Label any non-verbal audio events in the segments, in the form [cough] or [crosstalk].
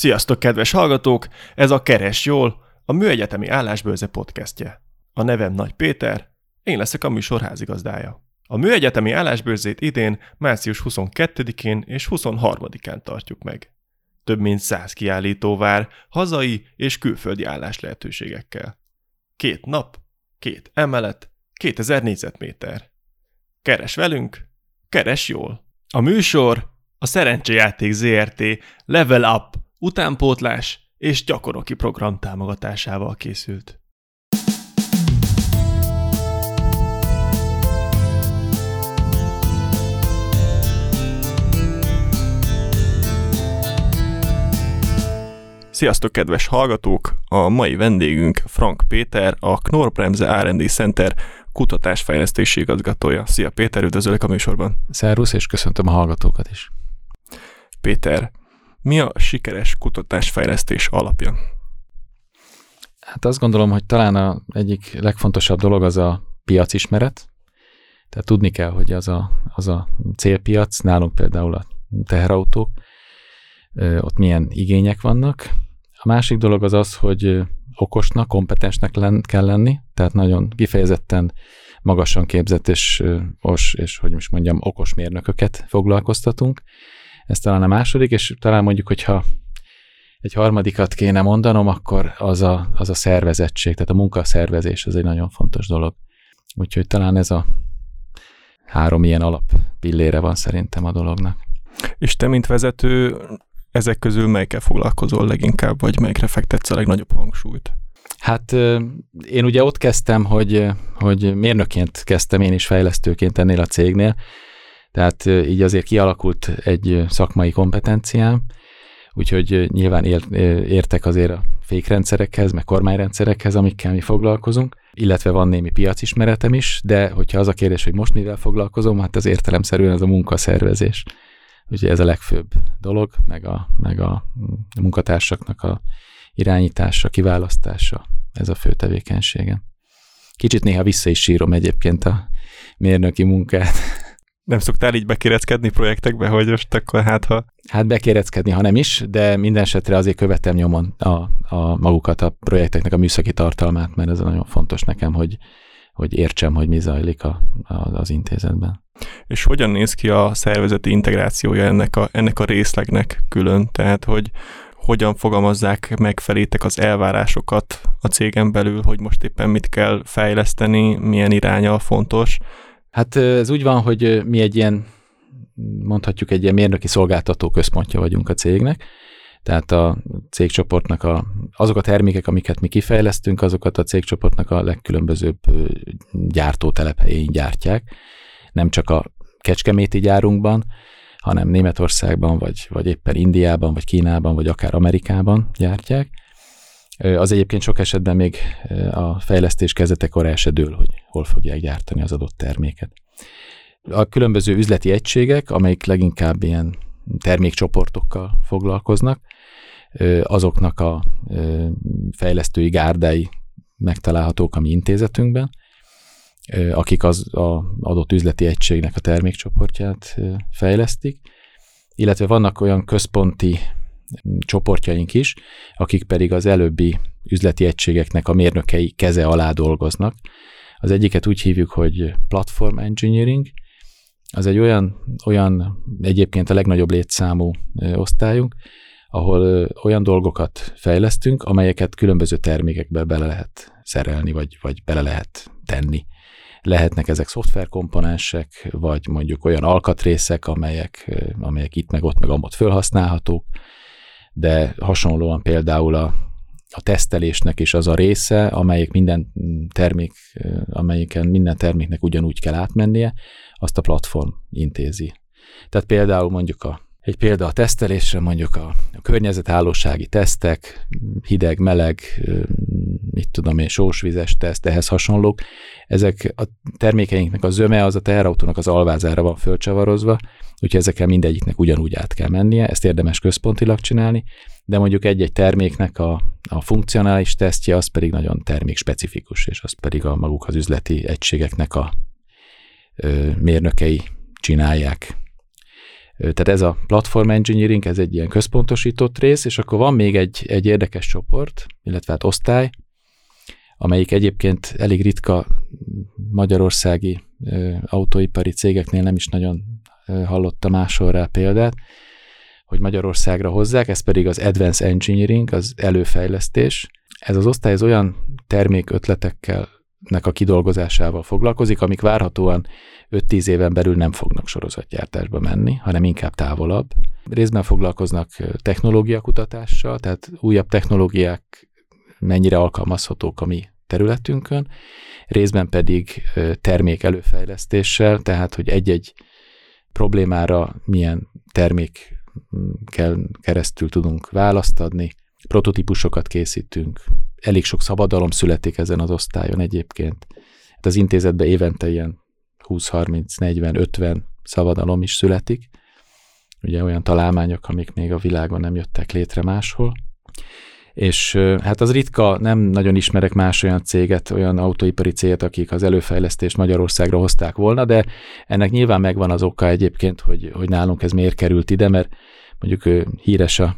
Sziasztok, kedves hallgatók! Ez a Keres Jól, a Műegyetemi Állásbőrze podcastje. A nevem Nagy Péter, én leszek a műsor házigazdája. A Műegyetemi Állásbőrzét idén március 22-én és 23-án tartjuk meg. Több mint száz kiállító vár, hazai és külföldi állás lehetőségekkel. Két nap, két emelet, 2000 négyzetméter. Keres velünk, keres jól! A műsor a Szerencsejáték ZRT Level Up utánpótlás és gyakoroki program támogatásával készült. Sziasztok, kedves hallgatók! A mai vendégünk Frank Péter, a Knorr-Bremse R&D Center kutatásfejlesztési igazgatója. Szia Péter, üdvözöllek a műsorban! Szervusz, és köszöntöm a hallgatókat is! Péter, mi a sikeres kutatásfejlesztés alapja? Hát azt gondolom, hogy talán a egyik legfontosabb dolog az a piacismeret. Tehát tudni kell, hogy az a, az a célpiac, nálunk például a teherautók, ott milyen igények vannak. A másik dolog az az, hogy okosnak, kompetensnek kell lenni, tehát nagyon kifejezetten magasan képzett és, os, és hogy is mondjam, okos mérnököket foglalkoztatunk. Ez talán a második, és talán mondjuk, hogyha egy harmadikat kéne mondanom, akkor az a, az a szervezettség, tehát a munkaszervezés, ez egy nagyon fontos dolog. Úgyhogy talán ez a három ilyen alap pillére van szerintem a dolognak. És te, mint vezető, ezek közül melyikkel foglalkozol leginkább, vagy melyikre fektetsz a legnagyobb hangsúlyt? Hát én ugye ott kezdtem, hogy, hogy mérnökként kezdtem én is fejlesztőként ennél a cégnél, tehát így azért kialakult egy szakmai kompetenciám, úgyhogy nyilván értek azért a fékrendszerekhez, meg kormányrendszerekhez, amikkel mi foglalkozunk, illetve van némi piacismeretem is, de hogyha az a kérdés, hogy most mivel foglalkozom, hát az értelemszerűen az a munkaszervezés. Úgyhogy ez a legfőbb dolog, meg a, meg a munkatársaknak a irányítása, kiválasztása, ez a fő tevékenysége. Kicsit néha vissza is sírom egyébként a mérnöki munkát. Nem szoktál így bekéreckedni projektekbe, hogy most akkor hát ha... Hát bekéreckedni, ha nem is, de minden esetre azért követem nyomon a, a magukat, a projekteknek a műszaki tartalmát, mert ez nagyon fontos nekem, hogy, hogy értsem, hogy mi zajlik a, a, az intézetben. És hogyan néz ki a szervezeti integrációja ennek a, ennek a részlegnek külön? Tehát, hogy hogyan fogalmazzák meg felétek az elvárásokat a cégen belül, hogy most éppen mit kell fejleszteni, milyen irányal fontos? Hát ez úgy van, hogy mi egy ilyen, mondhatjuk egy ilyen mérnöki szolgáltató központja vagyunk a cégnek, tehát a cégcsoportnak a, azok a termékek, amiket mi kifejlesztünk, azokat a cégcsoportnak a legkülönbözőbb gyártótelephelyén gyártják. Nem csak a Kecskeméti gyárunkban, hanem Németországban, vagy, vagy éppen Indiában, vagy Kínában, vagy akár Amerikában gyártják. Az egyébként sok esetben még a fejlesztés kezdetekor el se dől, hogy hol fogják gyártani az adott terméket. A különböző üzleti egységek, amelyik leginkább ilyen termékcsoportokkal foglalkoznak, azoknak a fejlesztői gárdái megtalálhatók a mi intézetünkben, akik az a adott üzleti egységnek a termékcsoportját fejlesztik, illetve vannak olyan központi csoportjaink is, akik pedig az előbbi üzleti egységeknek a mérnökei keze alá dolgoznak. Az egyiket úgy hívjuk, hogy Platform Engineering, az egy olyan, olyan egyébként a legnagyobb létszámú osztályunk, ahol olyan dolgokat fejlesztünk, amelyeket különböző termékekbe bele lehet szerelni, vagy, vagy bele lehet tenni. Lehetnek ezek szoftverkomponensek, vagy mondjuk olyan alkatrészek, amelyek, amelyek itt meg ott meg amott felhasználhatók, de hasonlóan például a, a tesztelésnek is az a része, amelyik minden termék, amelyiken minden terméknek ugyanúgy kell átmennie, azt a platform intézi. Tehát például mondjuk a egy példa a tesztelésre, mondjuk a, a környezetállósági tesztek, hideg, meleg, mit tudom én, sósvizes teszt, ehhez hasonlók. Ezek a termékeinknek a zöme, az a teherautónak az alvázára van fölcsavarozva, úgyhogy ezekkel mindegyiknek ugyanúgy át kell mennie, ezt érdemes központilag csinálni, de mondjuk egy-egy terméknek a, a funkcionális tesztje, az pedig nagyon termékspecifikus, és az pedig a maguk az üzleti egységeknek a ö, mérnökei csinálják Tehát ez a platform engineering, ez egy ilyen központosított rész, és akkor van még egy, egy érdekes csoport, illetve hát osztály, amelyik egyébként elég ritka magyarországi autóipari cégeknél nem is nagyon hallotta máshol rá példát, hogy Magyarországra hozzák, ez pedig az Advanced Engineering, az előfejlesztés. Ez az osztály az olyan termékötletekkel nek a kidolgozásával foglalkozik, amik várhatóan 5-10 éven belül nem fognak sorozatgyártásba menni, hanem inkább távolabb. Részben foglalkoznak technológiakutatással, tehát újabb technológiák mennyire alkalmazhatók a mi területünkön, részben pedig termék előfejlesztéssel, tehát hogy egy-egy problémára milyen termék kell keresztül tudunk választ adni, prototípusokat készítünk, elég sok szabadalom születik ezen az osztályon egyébként. Hát az intézetben évente ilyen 20-30-40-50 szabadalom is születik, ugye olyan találmányok, amik még a világon nem jöttek létre máshol. És hát az ritka, nem nagyon ismerek más olyan céget, olyan autóipari céget, akik az előfejlesztést Magyarországra hozták volna, de ennek nyilván megvan az oka egyébként, hogy, hogy nálunk ez miért került ide, mert mondjuk híres a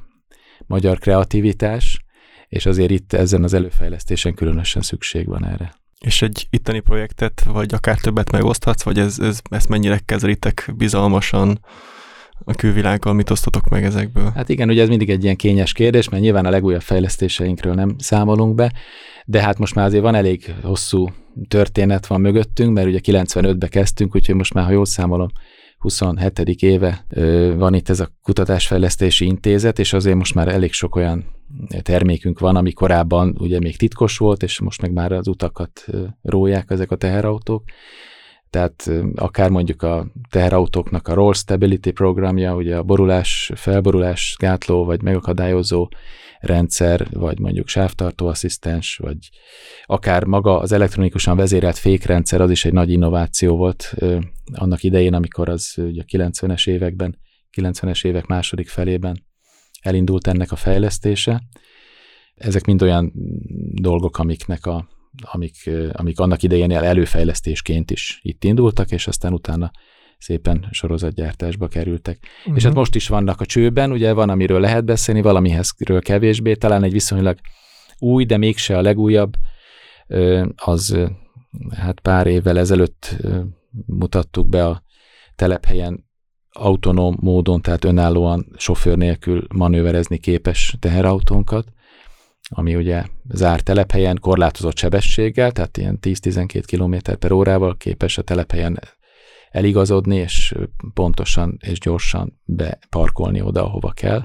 magyar kreativitás, és azért itt ezen az előfejlesztésen különösen szükség van erre. És egy itteni projektet, vagy akár többet megoszthatsz, vagy ez, ez, ezt mennyire kezelitek bizalmasan a külvilággal, mit osztotok meg ezekből? Hát igen, ugye ez mindig egy ilyen kényes kérdés, mert nyilván a legújabb fejlesztéseinkről nem számolunk be, de hát most már azért van elég hosszú történet van mögöttünk, mert ugye 95-be kezdtünk, úgyhogy most már, ha jól számolom, 27. éve van itt ez a kutatásfejlesztési intézet, és azért most már elég sok olyan termékünk van, ami korábban ugye még titkos volt, és most meg már az utakat róják ezek a teherautók. Tehát akár mondjuk a teherautóknak a Roll Stability programja, ugye a borulás, felborulás gátló vagy megakadályozó rendszer, vagy mondjuk sávtartó asszisztens, vagy akár maga az elektronikusan vezérelt fékrendszer, az is egy nagy innováció volt annak idején, amikor az ugye a 90-es években, 90-es évek második felében elindult ennek a fejlesztése. Ezek mind olyan dolgok, amiknek a, amik, amik annak idején előfejlesztésként is itt indultak, és aztán utána szépen sorozatgyártásba kerültek. Uh-huh. És hát most is vannak a csőben, ugye van, amiről lehet beszélni, valamihez kevésbé, talán egy viszonylag új, de mégse a legújabb, az hát pár évvel ezelőtt mutattuk be a telephelyen autonóm módon, tehát önállóan sofőr nélkül manőverezni képes teherautónkat, ami ugye zárt telephelyen korlátozott sebességgel, tehát ilyen 10-12 km per órával képes a telephelyen eligazodni, és pontosan és gyorsan beparkolni oda, ahova kell,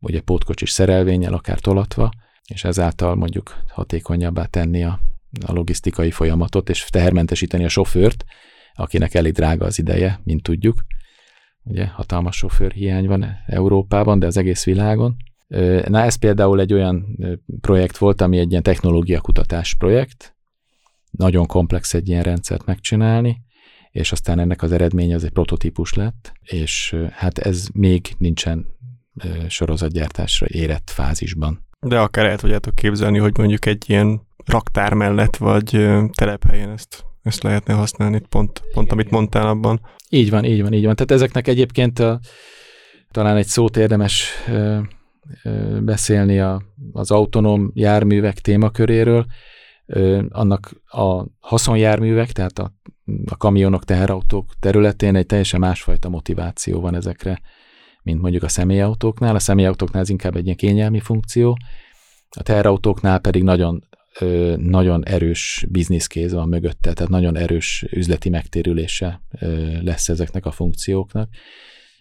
ugye pótkocsis szerelvényel, akár tolatva, és ezáltal mondjuk hatékonyabbá tenni a, a logisztikai folyamatot, és tehermentesíteni a sofőrt, akinek elég drága az ideje, mint tudjuk. Ugye hatalmas sofőrhiány van Európában, de az egész világon. Na ez például egy olyan projekt volt, ami egy ilyen technológiakutatás projekt. Nagyon komplex egy ilyen rendszert megcsinálni, és aztán ennek az eredménye az egy prototípus lett, és hát ez még nincsen sorozatgyártásra érett fázisban. De akár el tudjátok képzelni, hogy mondjuk egy ilyen raktár mellett, vagy telephelyen ezt, ezt lehetne használni, pont, pont amit mondtál abban. Így van, így van, így van. Tehát ezeknek egyébként a, talán egy szót érdemes ö, ö, beszélni a, az autonóm járművek témaköréről. Ö, annak a haszonjárművek, tehát a a kamionok, teherautók területén egy teljesen másfajta motiváció van ezekre, mint mondjuk a személyautóknál. A személyautóknál ez inkább egy ilyen kényelmi funkció, a teherautóknál pedig nagyon nagyon erős bizniszkéz van mögötte, tehát nagyon erős üzleti megtérülése lesz ezeknek a funkcióknak.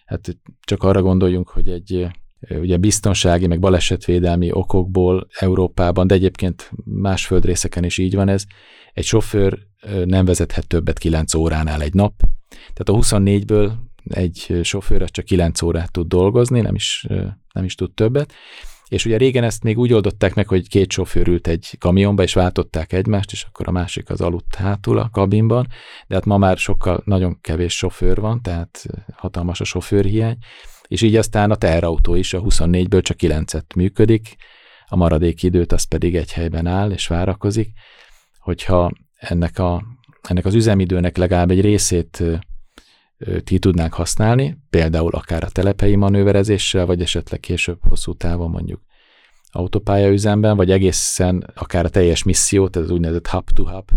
Hát csak arra gondoljunk, hogy egy ugye biztonsági, meg balesetvédelmi okokból Európában, de egyébként más földrészeken is így van ez, egy sofőr nem vezethet többet 9 óránál egy nap. Tehát a 24-ből egy sofőr csak 9 órát tud dolgozni, nem is, nem is tud többet. És ugye régen ezt még úgy oldották meg, hogy két sofőr ült egy kamionba, és váltották egymást, és akkor a másik az aludt hátul a kabinban, de hát ma már sokkal nagyon kevés sofőr van, tehát hatalmas a sofőrhiány, és így aztán a teherautó is a 24-ből csak 9-et működik, a maradék időt az pedig egy helyben áll és várakozik, hogyha ennek, a, ennek az üzemidőnek legalább egy részét ki tudnánk használni, például akár a telephelyi manőverezéssel, vagy esetleg később hosszú távon mondjuk autópálya üzemben, vagy egészen akár a teljes missziót, ez úgynevezett hub-to-hub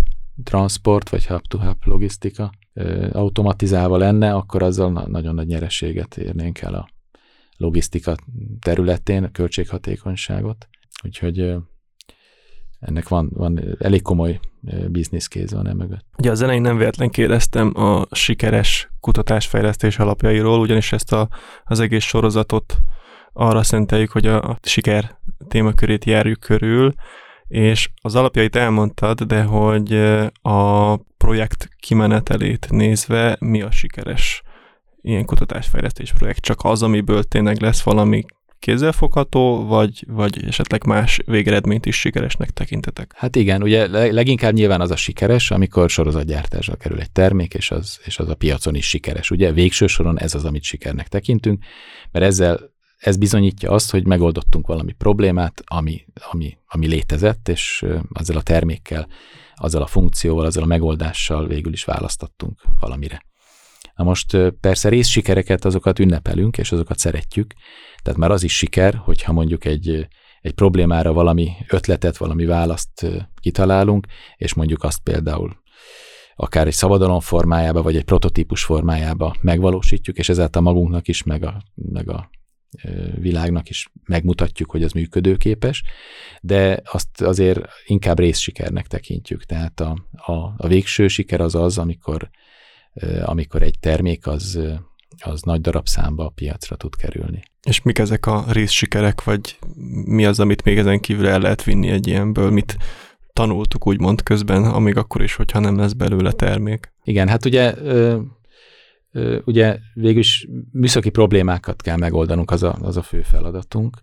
transport, vagy hub-to-hub logisztika automatizálva lenne, akkor azzal nagyon nagy nyereséget érnénk el a logisztika területén, a költséghatékonyságot. Úgyhogy ennek van, van elég komoly bizniszkéz van e mögött. Ugye az elején nem véletlen kérdeztem a sikeres kutatásfejlesztés alapjairól, ugyanis ezt a, az egész sorozatot arra szenteljük, hogy a, a siker témakörét járjuk körül, és az alapjait elmondtad, de hogy a projekt kimenetelét nézve mi a sikeres ilyen kutatásfejlesztés projekt? Csak az, amiből tényleg lesz valami kézzelfogható, vagy, vagy esetleg más végeredményt is sikeresnek tekintetek? Hát igen, ugye leginkább nyilván az a sikeres, amikor sorozatgyártásra kerül egy termék, és az, és az a piacon is sikeres. Ugye végső soron ez az, amit sikernek tekintünk, mert ezzel ez bizonyítja azt, hogy megoldottunk valami problémát, ami, ami, ami létezett, és ezzel a termékkel, azzal a funkcióval, azzal a megoldással végül is választottunk valamire. Na most persze részsikereket azokat ünnepelünk, és azokat szeretjük, tehát már az is siker, hogyha mondjuk egy, egy problémára valami ötletet, valami választ kitalálunk, és mondjuk azt például akár egy szabadalom formájába, vagy egy prototípus formájába megvalósítjuk, és ezáltal magunknak is, meg a, meg a világnak is megmutatjuk, hogy az működőképes, de azt azért inkább részsikernek tekintjük. Tehát a, a, a végső siker az az, amikor, amikor egy termék az, az nagy darabszámba a piacra tud kerülni. És mik ezek a részsikerek, vagy mi az, amit még ezen kívül el lehet vinni egy ilyenből, mit tanultuk úgymond közben, amíg akkor is, hogyha nem lesz belőle termék? Igen, hát ugye ugye végül is műszaki problémákat kell megoldanunk, az a, az a fő feladatunk,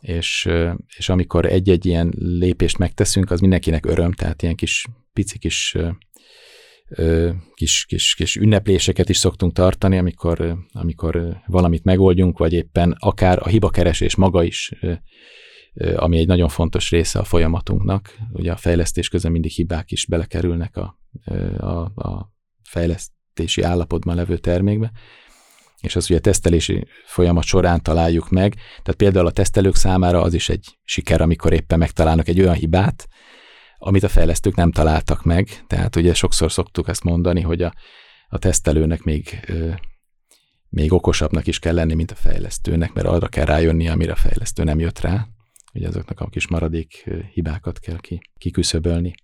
és, és amikor egy-egy ilyen lépést megteszünk, az mindenkinek öröm, tehát ilyen kis pici kis, kis, kis, kis ünnepléseket is szoktunk tartani, amikor, amikor valamit megoldjunk, vagy éppen akár a hibakeresés maga is, ami egy nagyon fontos része a folyamatunknak. Ugye a fejlesztés közben mindig hibák is belekerülnek a, a, a fejleszt, tesztelési állapotban levő termékbe, és az ugye a tesztelési folyamat során találjuk meg. Tehát például a tesztelők számára az is egy siker, amikor éppen megtalálnak egy olyan hibát, amit a fejlesztők nem találtak meg. Tehát ugye sokszor szoktuk ezt mondani, hogy a, a tesztelőnek még, még okosabbnak is kell lenni, mint a fejlesztőnek, mert arra kell rájönni, amire a fejlesztő nem jött rá. Ugye azoknak a kis maradék hibákat kell ki, kiküszöbölni.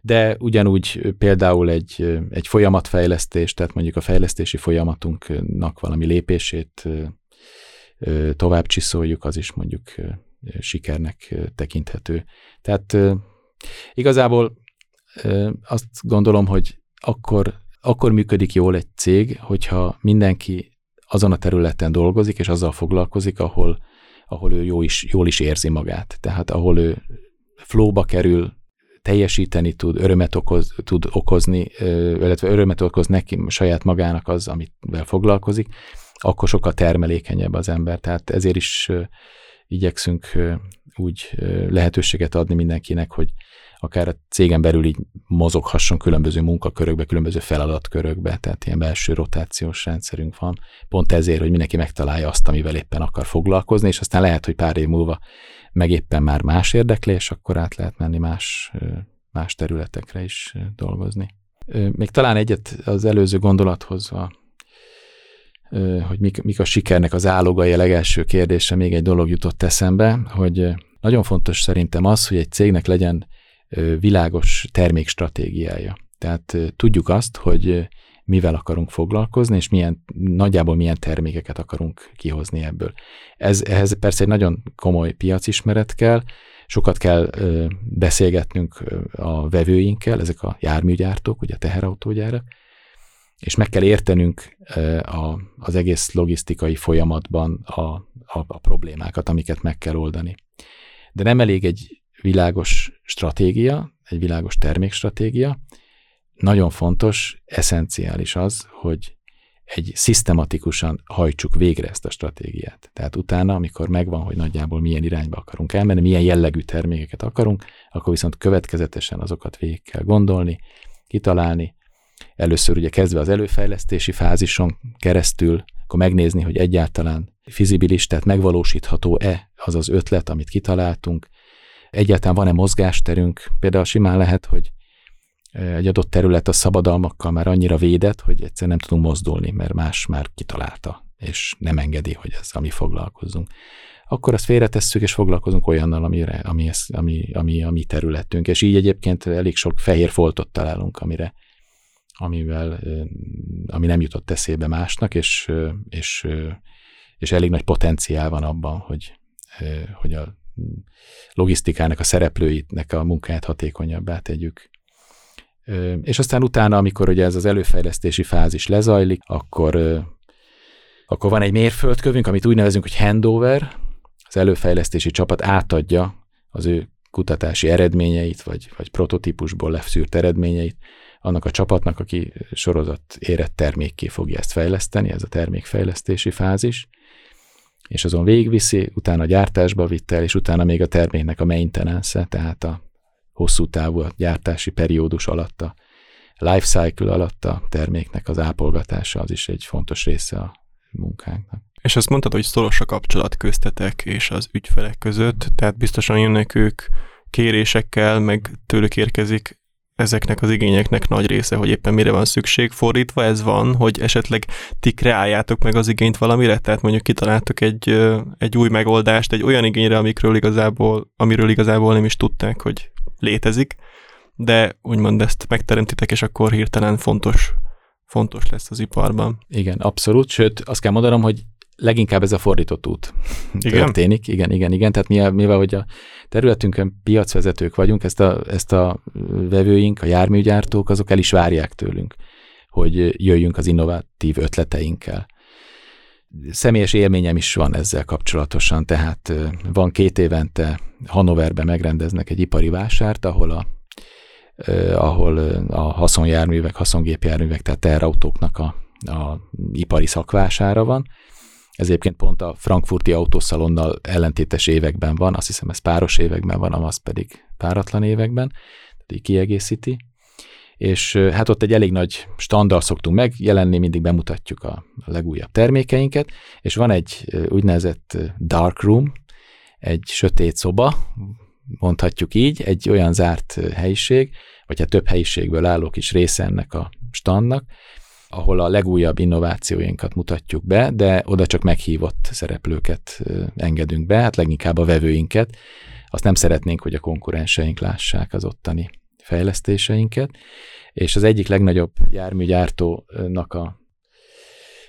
De ugyanúgy például egy, egy folyamatfejlesztés, tehát mondjuk a fejlesztési folyamatunknak valami lépését tovább csiszoljuk, az is mondjuk sikernek tekinthető. Tehát igazából azt gondolom, hogy akkor, akkor működik jól egy cég, hogyha mindenki azon a területen dolgozik, és azzal foglalkozik, ahol, ahol ő jó is, jól is érzi magát. Tehát ahol ő flóba kerül, teljesíteni tud, örömet okoz, tud okozni, illetve örömet okoz neki saját magának az, amivel foglalkozik, akkor sokkal termelékenyebb az ember. Tehát ezért is igyekszünk úgy lehetőséget adni mindenkinek, hogy akár a cégen belül így mozoghasson különböző munkakörökbe, különböző feladatkörökbe, tehát ilyen belső rotációs rendszerünk van. Pont ezért, hogy mindenki megtalálja azt, amivel éppen akar foglalkozni, és aztán lehet, hogy pár év múlva meg éppen már más érdeklés, akkor át lehet menni más, más területekre is dolgozni. Még talán egyet az előző gondolathoz, a, hogy mik, mik a sikernek az álogai, a legelső kérdése, még egy dolog jutott eszembe, hogy nagyon fontos szerintem az, hogy egy cégnek legyen világos termékstratégiája. Tehát tudjuk azt, hogy mivel akarunk foglalkozni, és milyen, nagyjából milyen termékeket akarunk kihozni ebből. Ez, ehhez persze egy nagyon komoly piacismeret kell, sokat kell ö, beszélgetnünk a vevőinkkel, ezek a járműgyártók, ugye a teherautógyárak, és meg kell értenünk ö, a, az egész logisztikai folyamatban a, a, a problémákat, amiket meg kell oldani. De nem elég egy világos stratégia, egy világos termékstratégia, nagyon fontos, eszenciális az, hogy egy szisztematikusan hajtsuk végre ezt a stratégiát. Tehát utána, amikor megvan, hogy nagyjából milyen irányba akarunk elmenni, milyen jellegű termékeket akarunk, akkor viszont következetesen azokat végig kell gondolni, kitalálni, először ugye kezdve az előfejlesztési fázison keresztül, akkor megnézni, hogy egyáltalán fizibilis, tehát megvalósítható-e az az ötlet, amit kitaláltunk, egyáltalán van-e mozgásterünk, például simán lehet, hogy egy adott terület a szabadalmakkal már annyira védett, hogy egyszer nem tudunk mozdulni, mert más már kitalálta, és nem engedi, hogy ez ami foglalkozzunk. Akkor azt félretesszük, és foglalkozunk olyannal, amire, ami, ez, ami, ami a mi területünk. És így egyébként elég sok fehér foltot találunk, amire, amivel, ami nem jutott eszébe másnak, és, és, és elég nagy potenciál van abban, hogy, hogy a logisztikának, a szereplőitnek a munkáját hatékonyabbá tegyük. És aztán utána, amikor ugye ez az előfejlesztési fázis lezajlik, akkor, akkor van egy mérföldkövünk, amit úgy nevezünk, hogy handover, az előfejlesztési csapat átadja az ő kutatási eredményeit, vagy, vagy prototípusból lefszűrt eredményeit annak a csapatnak, aki sorozat érett termékké fogja ezt fejleszteni, ez a termékfejlesztési fázis, és azon végigviszi, utána a gyártásba vitt el, és utána még a terméknek a maintenance tehát a hosszú távú a gyártási periódus alatt, a life cycle alatt a terméknek az ápolgatása, az is egy fontos része a munkánknak. És azt mondtad, hogy szoros a kapcsolat köztetek és az ügyfelek között, tehát biztosan jönnek ők kérésekkel, meg tőlük érkezik ezeknek az igényeknek nagy része, hogy éppen mire van szükség. Fordítva ez van, hogy esetleg ti kreáljátok meg az igényt valamire, tehát mondjuk kitaláltok egy, egy új megoldást egy olyan igényre, amikről igazából, amiről igazából nem is tudták, hogy létezik, de úgymond ezt megteremtitek, és akkor hirtelen fontos, fontos lesz az iparban. Igen, abszolút, sőt azt kell mondanom, hogy leginkább ez a fordított út igen? történik. Igen, igen, igen. Tehát mivel, mivel hogy a területünkön piacvezetők vagyunk, ezt a, ezt a vevőink, a járműgyártók, azok el is várják tőlünk, hogy jöjjünk az innovatív ötleteinkkel. Személyes élményem is van ezzel kapcsolatosan, tehát van két évente Hanoverben megrendeznek egy ipari vásárt, ahol a ahol a haszonjárművek, haszongépjárművek, tehát terautóknak a, a ipari szakvására van, ez egyébként pont a frankfurti autószalonnal ellentétes években van, azt hiszem ez páros években van, az pedig páratlan években, tehát így kiegészíti. És hát ott egy elég nagy standard szoktunk megjelenni, mindig bemutatjuk a legújabb termékeinket, és van egy úgynevezett dark room, egy sötét szoba, mondhatjuk így, egy olyan zárt helyiség, vagy hát több helyiségből álló kis része ennek a standnak, ahol a legújabb innovációinkat mutatjuk be, de oda csak meghívott szereplőket engedünk be, hát leginkább a vevőinket. Azt nem szeretnénk, hogy a konkurenseink lássák az ottani fejlesztéseinket, és az egyik legnagyobb járműgyártónak a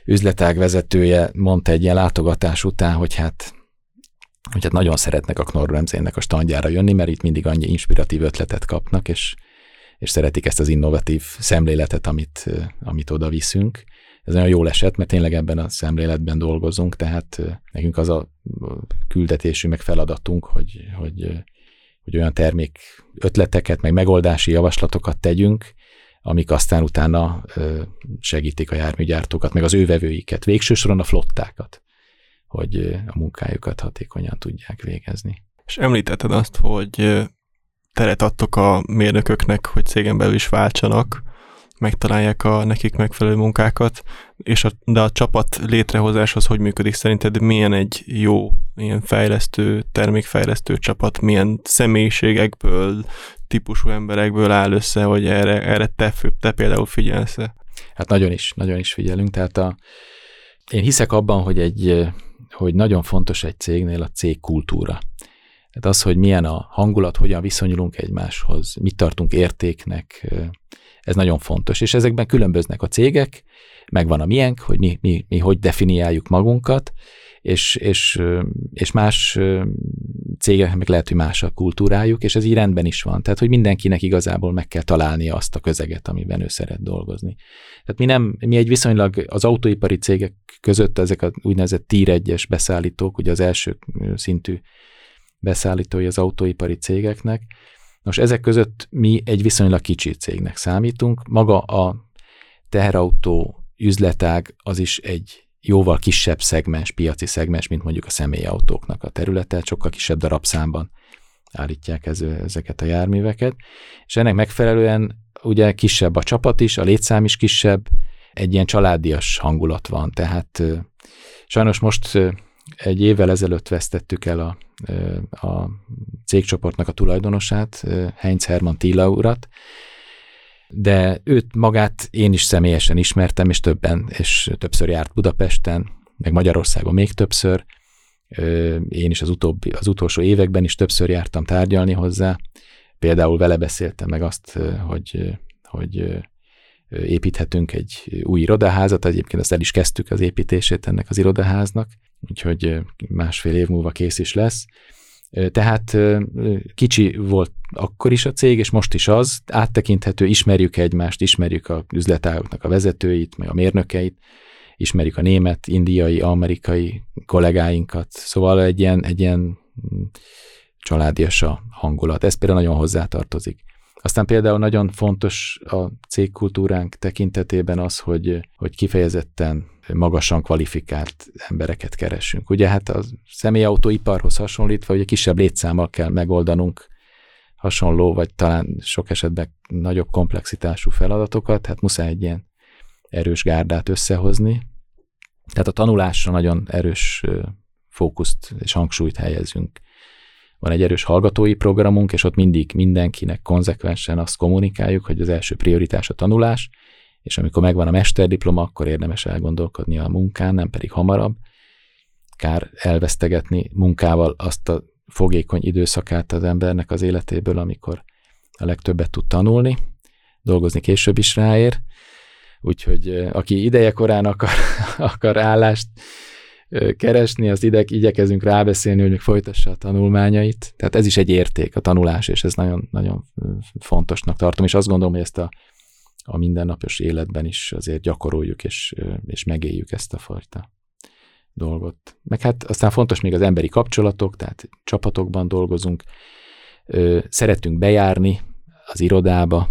üzletág vezetője mondta egy ilyen látogatás után, hogy hát hogy hát nagyon szeretnek a Knorr a standjára jönni, mert itt mindig annyi inspiratív ötletet kapnak, és és szeretik ezt az innovatív szemléletet, amit, amit oda viszünk. Ez nagyon jól esett, mert tényleg ebben a szemléletben dolgozunk, tehát nekünk az a küldetésünk, meg feladatunk, hogy, hogy, hogy olyan termék ötleteket, meg megoldási javaslatokat tegyünk, amik aztán utána segítik a járműgyártókat, meg az ő vevőiket, végső soron a flottákat, hogy a munkájukat hatékonyan tudják végezni. És említetted azt, hogy teret adtok a mérnököknek, hogy cégen belül is váltsanak, megtalálják a nekik megfelelő munkákat, és a, de a csapat létrehozáshoz hogy működik szerinted? Milyen egy jó, ilyen fejlesztő, termékfejlesztő csapat, milyen személyiségekből, típusú emberekből áll össze, hogy erre, erre te, te például figyelsz? Hát nagyon is, nagyon is figyelünk. Tehát a, én hiszek abban, hogy egy, hogy nagyon fontos egy cégnél a cég kultúra. Tehát az, hogy milyen a hangulat, hogyan viszonyulunk egymáshoz, mit tartunk értéknek, ez nagyon fontos. És ezekben különböznek a cégek, megvan a miénk, hogy mi, mi, mi hogy definiáljuk magunkat, és, és, és más cégeknek meg lehet, hogy más a kultúrájuk, és ez így rendben is van. Tehát, hogy mindenkinek igazából meg kell találnia azt a közeget, amiben ő szeret dolgozni. Tehát mi nem, mi egy viszonylag az autóipari cégek között ezek a úgynevezett tier 1 beszállítók, ugye az első szintű beszállítói az autóipari cégeknek. Nos, ezek között mi egy viszonylag kicsi cégnek számítunk. Maga a teherautó üzletág az is egy jóval kisebb szegmens, piaci szegmens, mint mondjuk a személyautóknak a területe, sokkal kisebb darabszámban állítják ez, ezeket a járműveket, és ennek megfelelően ugye kisebb a csapat is, a létszám is kisebb, egy ilyen családias hangulat van, tehát sajnos most egy évvel ezelőtt vesztettük el a, a cégcsoportnak a tulajdonosát, Heinz Hermann Tila urat, de őt magát én is személyesen ismertem, és többen, és többször járt Budapesten, meg Magyarországon még többször. Én is az, utóbbi, az utolsó években is többször jártam tárgyalni hozzá. Például vele beszéltem meg azt, hogy, hogy építhetünk egy új irodaházat, egyébként azt el is kezdtük az építését ennek az irodaháznak, úgyhogy másfél év múlva kész is lesz. Tehát kicsi volt akkor is a cég, és most is az, áttekinthető, ismerjük egymást, ismerjük a üzletágoknak a vezetőit, meg a mérnökeit, ismerjük a német, indiai, amerikai kollégáinkat, szóval egy ilyen, egy ilyen mm, családias a hangulat. Ez például nagyon hozzátartozik. Aztán például nagyon fontos a cégkultúránk tekintetében az, hogy, hogy kifejezetten magasan kvalifikált embereket keresünk. Ugye hát a személyautóiparhoz hasonlítva, ugye kisebb létszámmal kell megoldanunk hasonló, vagy talán sok esetben nagyobb komplexitású feladatokat, hát muszáj egy ilyen erős gárdát összehozni. Tehát a tanulásra nagyon erős fókuszt és hangsúlyt helyezünk. Van egy erős hallgatói programunk, és ott mindig mindenkinek konzekvensen azt kommunikáljuk, hogy az első prioritás a tanulás, és amikor megvan a mesterdiploma, akkor érdemes elgondolkodni a munkán, nem pedig hamarabb. Kár elvesztegetni munkával azt a fogékony időszakát az embernek az életéből, amikor a legtöbbet tud tanulni, dolgozni később is ráér. Úgyhogy aki ideje korán akar, [laughs] akar állást keresni, az ide igyekezünk rábeszélni, hogy még folytassa a tanulmányait. Tehát ez is egy érték, a tanulás, és ez nagyon, nagyon fontosnak tartom, és azt gondolom, hogy ezt a a mindennapos életben is azért gyakoroljuk és, és megéljük ezt a fajta dolgot. Meg hát aztán fontos még az emberi kapcsolatok, tehát csapatokban dolgozunk, szeretünk bejárni az irodába,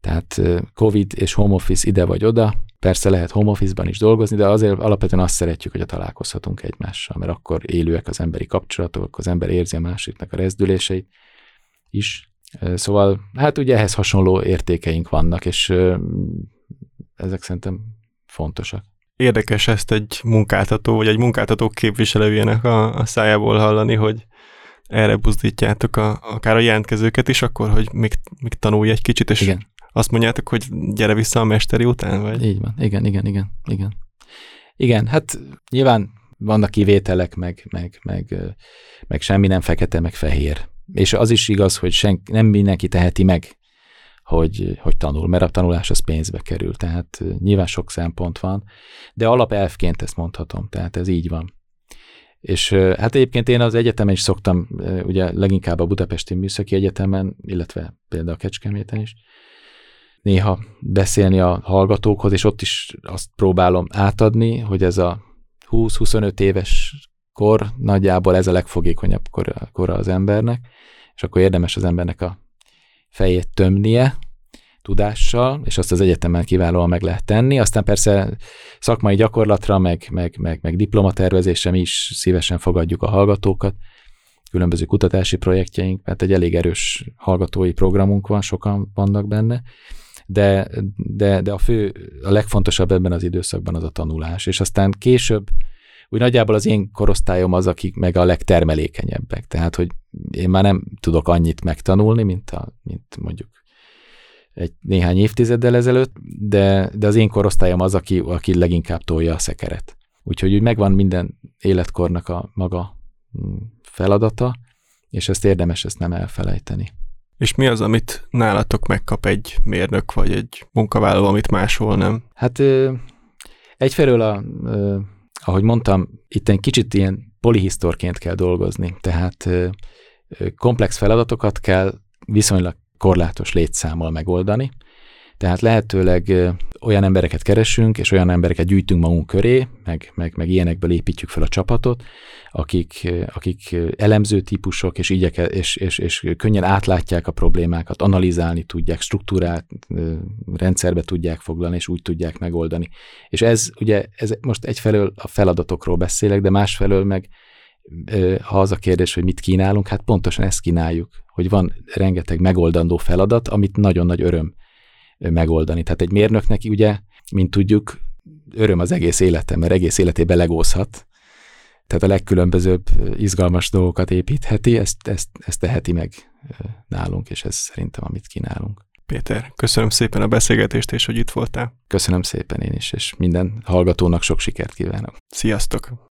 tehát Covid és home office ide vagy oda, persze lehet home office-ban is dolgozni, de azért alapvetően azt szeretjük, hogy a találkozhatunk egymással, mert akkor élőek az emberi kapcsolatok, az ember érzi a másiknak a rezdüléseit is, Szóval hát ugye ehhez hasonló értékeink vannak, és ezek szerintem fontosak. Érdekes ezt egy munkáltató, vagy egy munkáltató képviselőjének a, a szájából hallani, hogy erre buzdítjátok a, akár a jelentkezőket is, akkor, hogy még, még tanulj egy kicsit, és igen. azt mondjátok, hogy gyere vissza a mesteri után, vagy? Így van, igen, igen, igen, igen. Igen, hát nyilván vannak kivételek, meg, meg, meg, meg semmi nem fekete, meg fehér és az is igaz, hogy sen, nem mindenki teheti meg, hogy, hogy tanul, mert a tanulás az pénzbe kerül, tehát nyilván sok szempont van, de alapelvként ezt mondhatom, tehát ez így van. És hát egyébként én az egyetemen is szoktam, ugye leginkább a Budapesti Műszaki Egyetemen, illetve például a Kecskeméten is, néha beszélni a hallgatókhoz, és ott is azt próbálom átadni, hogy ez a 20-25 éves kor nagyjából ez a legfogékonyabb kora, kora az embernek, és akkor érdemes az embernek a fejét tömnie tudással, és azt az egyetemen kiválóan meg lehet tenni. Aztán persze szakmai gyakorlatra, meg, meg, meg, meg diplomatervezésre mi is szívesen fogadjuk a hallgatókat, különböző kutatási projektjeink, mert egy elég erős hallgatói programunk van, sokan vannak benne, de, de, de a fő, a legfontosabb ebben az időszakban az a tanulás, és aztán később úgy nagyjából az én korosztályom az, akik meg a legtermelékenyebbek. Tehát, hogy én már nem tudok annyit megtanulni, mint, a, mint mondjuk egy néhány évtizeddel ezelőtt, de, de az én korosztályom az, aki, aki leginkább tolja a szekeret. Úgyhogy úgy megvan minden életkornak a maga mm, feladata, és ezt érdemes ezt nem elfelejteni. És mi az, amit nálatok megkap egy mérnök, vagy egy munkavállaló, amit máshol nem? Hát egyfelől a ahogy mondtam, itt egy kicsit ilyen polihisztorként kell dolgozni, tehát komplex feladatokat kell viszonylag korlátos létszámmal megoldani, tehát lehetőleg olyan embereket keresünk, és olyan embereket gyűjtünk magunk köré, meg, meg, meg ilyenekből építjük fel a csapatot, akik, akik elemző típusok, és, igyeke, és, és, és könnyen átlátják a problémákat, analizálni tudják, struktúrát rendszerbe tudják foglalni, és úgy tudják megoldani. És ez ugye, ez most egyfelől a feladatokról beszélek, de másfelől meg ha az a kérdés, hogy mit kínálunk, hát pontosan ezt kínáljuk, hogy van rengeteg megoldandó feladat, amit nagyon nagy öröm megoldani. Tehát egy mérnöknek ugye, mint tudjuk, öröm az egész élete, mert egész életében legózhat, tehát a legkülönbözőbb izgalmas dolgokat építheti, ezt, ezt, ezt teheti meg nálunk, és ez szerintem, amit kínálunk. Péter, köszönöm szépen a beszélgetést, és hogy itt voltál. Köszönöm szépen én is, és minden hallgatónak sok sikert kívánok. Sziasztok!